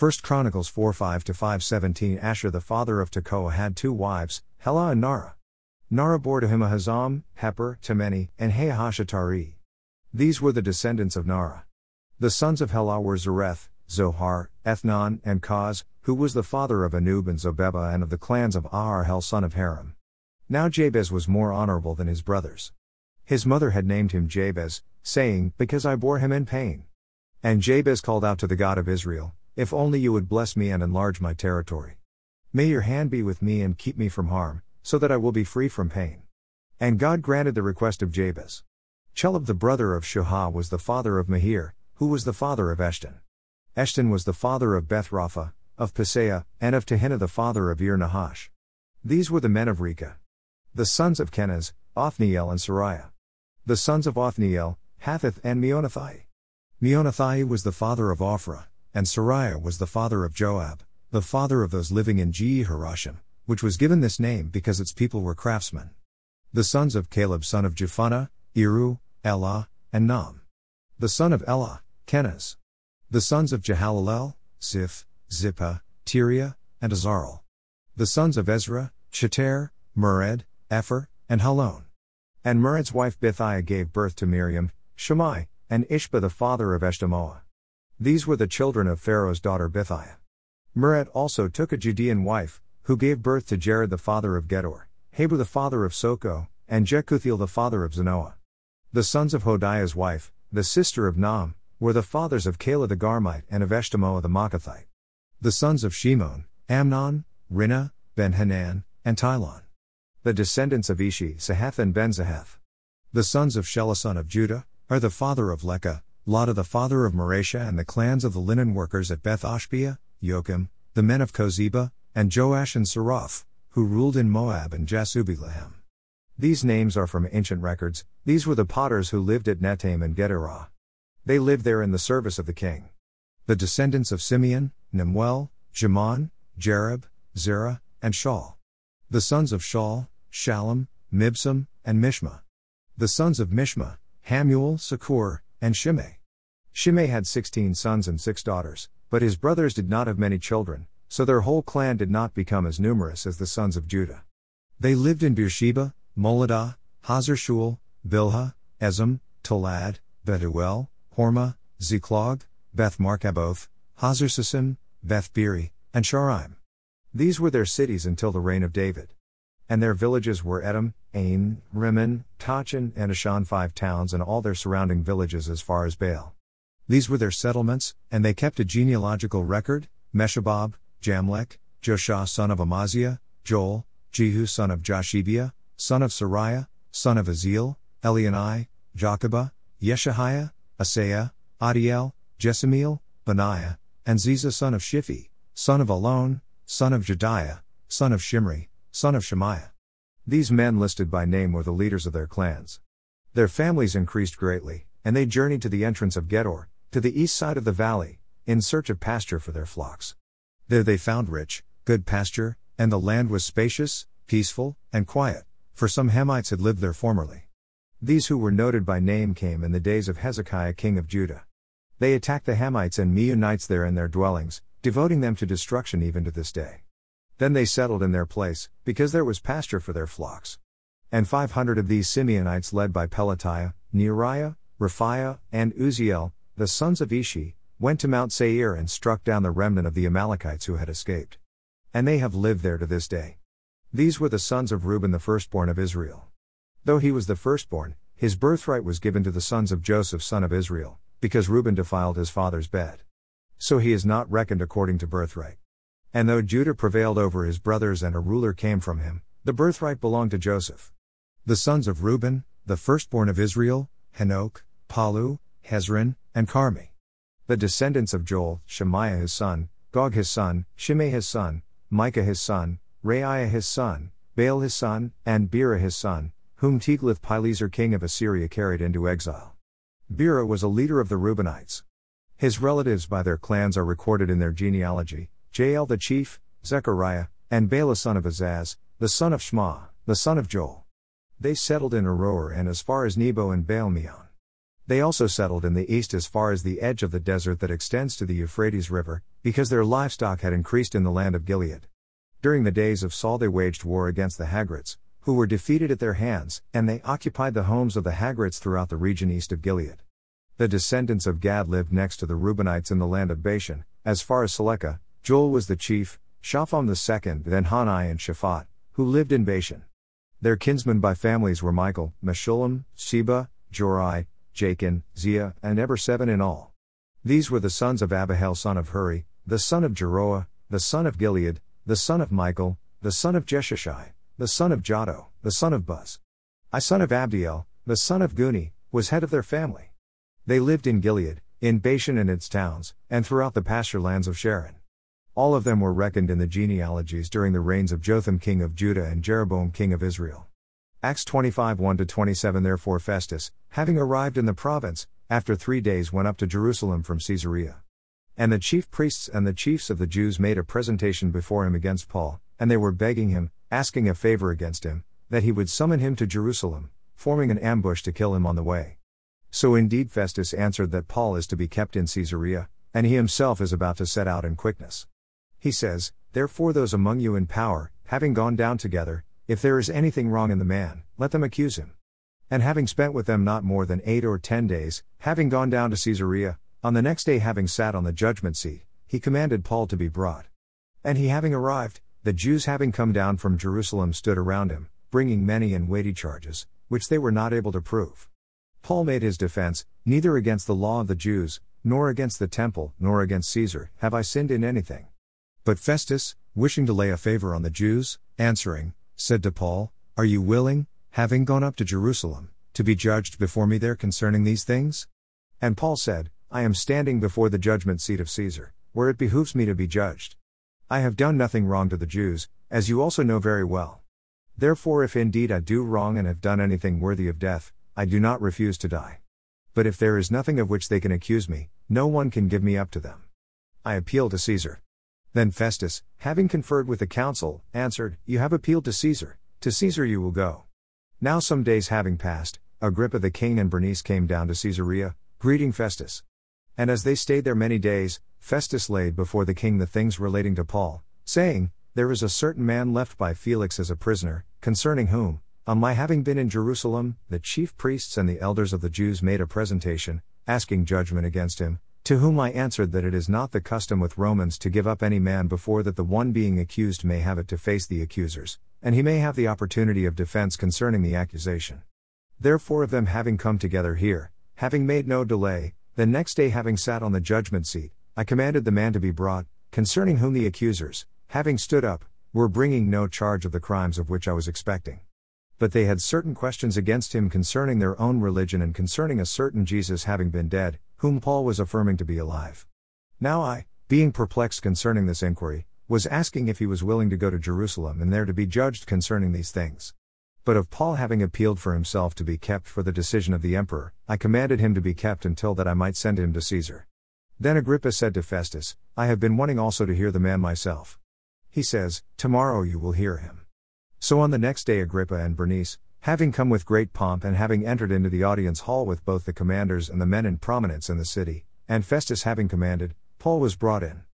1 Chronicles 4 5 517 Ashhur the father of Tekoa had two wives, Helah and Naarah. Naarah bore to him Ahuzzam, Hepher, Temeni, and Haahashtari. These were the descendants of Naarah. The sons of Helah were Zereth, Zohar, Ethnan, and Koz, who was the father of Anub and Zobebah and of the clans of Aharhel son of Haram. Now Jabez was more honorable than his brothers. His mother had named him Jabez, saying, Because I bore him in pain. And Jabez called out to the God of Israel, If only you would bless me and enlarge my territory. May your hand be with me and keep me from harm, so that I will be free from pain. And God granted the request of Jabez. Chelub the brother of Shuhah was the father of Mehir, who was the father of Eshton. Eshton was the father of Beth Rapha, of Paseah, and of Tehinnah the father of Ir Nahash. These were the men of Recah. The sons of Kenaz, Othniel and Seraiah. The sons of Othniel, Hathath and Meonothai. Meonothai was the father of Ophrah, and Seraiah was the father of Joab, the father of those living in Jehoshaphat, which was given this name because its people were craftsmen. The sons of Caleb son of Jephunneh, Iru, Elah, and Naam. The son of Elah, Kenaz. The sons of Jehalelel, Ziph, Ziphah, Tiria, and Asarel. The sons of Ezra, Sheter, Mered, Epher, and Halon. And Mered's wife Bithiah gave birth to Miriam, Shammai, and Ishbah the father of Eshtemoa. These were the children of Pharaoh's daughter Bithiah. Mered also took a Judean wife, who gave birth to Jered the father of Gedor, Heber the father of Soco, and Jekuthiel the father of Zanoah. The sons of Hodiah's wife, the sister of Nam, were the fathers of Kala the Garmite and of Eshtemoa the Maacathite. The sons of Shimon, Amnon, Rinnah, Ben-Hanan, and Tilon. The descendants of Ishi, Sahath and Ben-Zahath. The sons of Shelah son of Judah, are the father of Lecah, Laadah the father of Mareshah and the clans of the linen workers at Beth Ashbea, Joachim, the men of Cozeba, and Joash and Saraph, who ruled in Moab and Jashubi-lehem. These names are from ancient records, these were the potters who lived at Netaim and Gederah. They lived there in the service of the king. The descendants of Simeon, Nemuel, Jamin, Jarib, Zerah, and Shaul. The sons of Shaul, Shallum, Mibsam, and Mishma. The sons of Mishma, Hammuel, Sakur, and Shimei. Shimei had sixteen sons and six daughters, but his brothers did not have many children, so their whole clan did not become as numerous as the sons of Judah. They lived in Beersheba, Moladah, Hazar Shual, Bilhah, Ezem, Tolad, Bethuel, Hormah, Ziklag, Beth Marcaboth, Hazar Susim, Beth Biri, and Shaaraim. These were their cities until the reign of David. And their villages were Edom, Ain, Rimmon, Tochen, and Ashan five towns and all their surrounding villages as far as Baal. These were their settlements, and they kept a genealogical record, Meshobab, Jamlech, Joshua son of Amaziah, Joel, Jehu son of Joshibiah, son of Seraiah, son of Asiel, Elioenai, Jochebah, Jeshohaiah, Asaiah, Adiel, Jesimiel, Benaiah, and Ziza son of Shiphi, son of Allon, son of Jedaiah, son of Shimri, son of Shemaiah. These men listed by name were the leaders of their clans. Their families increased greatly, and they journeyed to the entrance of Gedor, to the east side of the valley, in search of pasture for their flocks. There they found rich, good pasture, and the land was spacious, peaceful, and quiet, for some Hamites had lived there formerly. These who were noted by name came in the days of Hezekiah king of Judah. They attacked the Hamites and Meunites there in their dwellings, devoting them to destruction even to this day. Then they settled in their place, because there was pasture for their flocks. And five hundred of these Simeonites led by Pelatiah, Neariah, Rephaiah, and Uzziel, the sons of Ishi, went to Mount Seir and struck down the remnant of the Amalekites who had escaped. And they have lived there to this day. These were the sons of Reuben the firstborn of Israel. Though he was the firstborn, his birthright was given to the sons of Joseph son of Israel, because Reuben defiled his father's bed. So he is not reckoned according to birthright. And though Judah prevailed over his brothers and a ruler came from him, the birthright belonged to Joseph. The sons of Reuben, the firstborn of Israel, Hanoch, Pallu, Hezron, and Carmi. The descendants of Joel, Shemaiah his son, Gog his son, Shimei his son, Micah his son, Reaiah his son, Baal his son, and Beerah his son, whom Tiglath-Pileser king of Assyria carried into exile. Beerah was a leader of the Reubenites. His relatives by their clans are recorded in their genealogy, Jeiel the chief, Zechariah, and Bela son of Azaz, the son of Shema, the son of Joel. They settled in Aroer and as far as Nebo and Baal Meon. They also settled in the east as far as the edge of the desert that extends to the Euphrates River, because their livestock had increased in the land of Gilead. During the days of Saul, they waged war against the Hagrites, who were defeated at their hands, and they occupied the homes of the Hagrites throughout the region east of Gilead. The descendants of Gad lived next to the Reubenites in the land of Bashan, as far as Salecah. Joel was the chief, Shapham the second, then Janai and Shaphat, who lived in Bashan. Their kinsmen by families were Michael, Meshullam, Sheba, Jorai, Jachin, Zia, and Eber seven in all. These were the sons of Abihail son of Huri, the son of Jaroah, the son of Gilead, the son of Michael, the son of Jeshishai, the son of Jahdo, the son of Buz. Ahi son of Abdiel, the son of Guni, was head of their family. They lived in Gilead, in Bashan and its towns, and throughout the pasture lands of Sharon. All of them were reckoned in the genealogies during the reigns of Jotham king of Judah and Jeroboam king of Israel. Acts 25 1 27 Therefore Festus, having arrived in the province, after three days went up to Jerusalem from Caesarea. And the chief priests and the chiefs of the Jews made a presentation before him against Paul, and they were begging him, asking a favor against him, that he would summon him to Jerusalem, forming an ambush to kill him on the way. So indeed Festus answered that Paul is to be kept in Caesarea, and he himself is about to set out in quickness. He says, Therefore, those among you in power, having gone down together, if there is anything wrong in the man, let them accuse him. And having spent with them not more than eight or ten days, having gone down to Caesarea, on the next day having sat on the judgment seat, he commanded Paul to be brought. And he having arrived, the Jews having come down from Jerusalem stood around him, bringing many and weighty charges, which they were not able to prove. Paul made his defense Neither against the law of the Jews, nor against the temple, nor against Caesar, have I sinned in anything. But Festus, wishing to lay a favor on the Jews, answering, said to Paul, Are you willing, having gone up to Jerusalem, to be judged before me there concerning these things? And Paul said, I am standing before the judgment seat of Caesar, where it behooves me to be judged. I have done nothing wrong to the Jews, as you also know very well. Therefore, if indeed I do wrong and have done anything worthy of death, I do not refuse to die. But if there is nothing of which they can accuse me, no one can give me up to them. I appeal to Caesar. Then Festus, having conferred with the council, answered, You have appealed to Caesar, to Caesar you will go. Now, some days having passed, Agrippa the king and Bernice came down to Caesarea, greeting Festus. And as they stayed there many days, Festus laid before the king the things relating to Paul, saying, There is a certain man left by Felix as a prisoner, concerning whom, um, on my having been in Jerusalem, the chief priests and the elders of the Jews made a presentation, asking judgment against him, to whom I answered that it is not the custom with Romans to give up any man before that the one being accused may have it to face the accusers, and he may have the opportunity of defense concerning the accusation. Therefore, of them having come together here, having made no delay, the next day having sat on the judgment seat, I commanded the man to be brought, concerning whom the accusers, having stood up, were bringing no charge of the crimes of which I was expecting. But they had certain questions against him concerning their own religion and concerning a certain Jesus having been dead, whom Paul was affirming to be alive. Now I, being perplexed concerning this inquiry, was asking if he was willing to go to Jerusalem and there to be judged concerning these things. But of Paul having appealed for himself to be kept for the decision of the emperor, I commanded him to be kept until that I might send him to Caesar. Then Agrippa said to Festus, I have been wanting also to hear the man myself. He says, Tomorrow you will hear him. So on the next day, Agrippa and Bernice, Having come with great pomp and having entered into the audience hall with both the commanders and the men in prominence in the city, and Festus having commanded, Paul was brought in.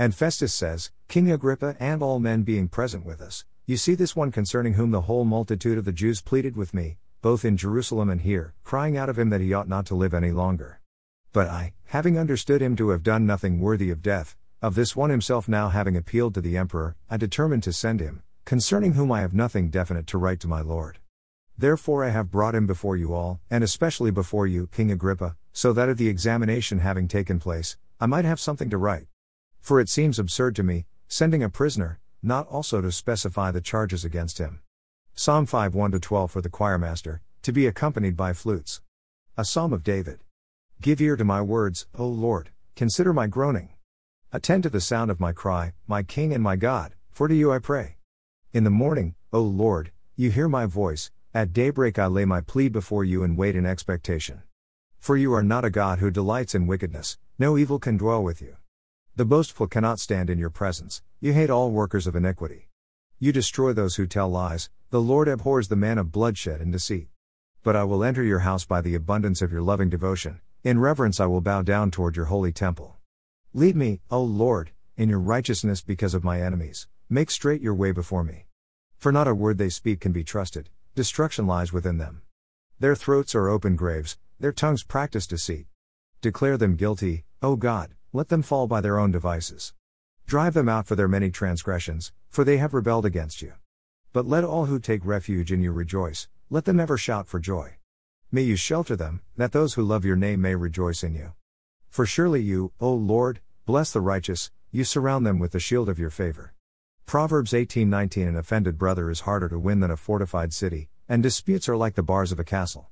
And Festus says, King Agrippa and all men being present with us, you see this one concerning whom the whole multitude of the Jews pleaded with me, both in Jerusalem and here, crying out of him that he ought not to live any longer. But I, having understood him to have done nothing worthy of death, of this one himself now having appealed to the emperor, I determined to send him, concerning whom I have nothing definite to write to my lord. Therefore I have brought him before you all, and especially before you, King Agrippa, so that at the examination having taken place, I might have something to write. For it seems absurd to me, sending a prisoner, not also to specify the charges against him. Psalm 5 1 12 for the choirmaster, to be accompanied by flutes. A psalm of David. Give ear to my words, O Lord, consider my groaning. Attend to the sound of my cry, my King and my God, for to you I pray. In the morning, O Lord, you hear my voice, at daybreak I lay my plea before you and wait in expectation. For you are not a God who delights in wickedness, no evil can dwell with you. The boastful cannot stand in your presence, you hate all workers of iniquity. You destroy those who tell lies, the Lord abhors the man of bloodshed and deceit. But I will enter your house by the abundance of your loving devotion, in reverence I will bow down toward your holy temple. Lead me, O Lord, in your righteousness because of my enemies, make straight your way before me. For not a word they speak can be trusted, destruction lies within them. Their throats are open graves, their tongues practice deceit. Declare them guilty, O God, let them fall by their own devices. Drive them out for their many transgressions, for they have rebelled against you. But let all who take refuge in you rejoice, let them ever shout for joy. May you shelter them, that those who love your name may rejoice in you. For surely you, O Lord, bless the righteous, you surround them with the shield of your favor. Proverbs 18:19 An offended brother is harder to win than a fortified city, and disputes are like the bars of a castle.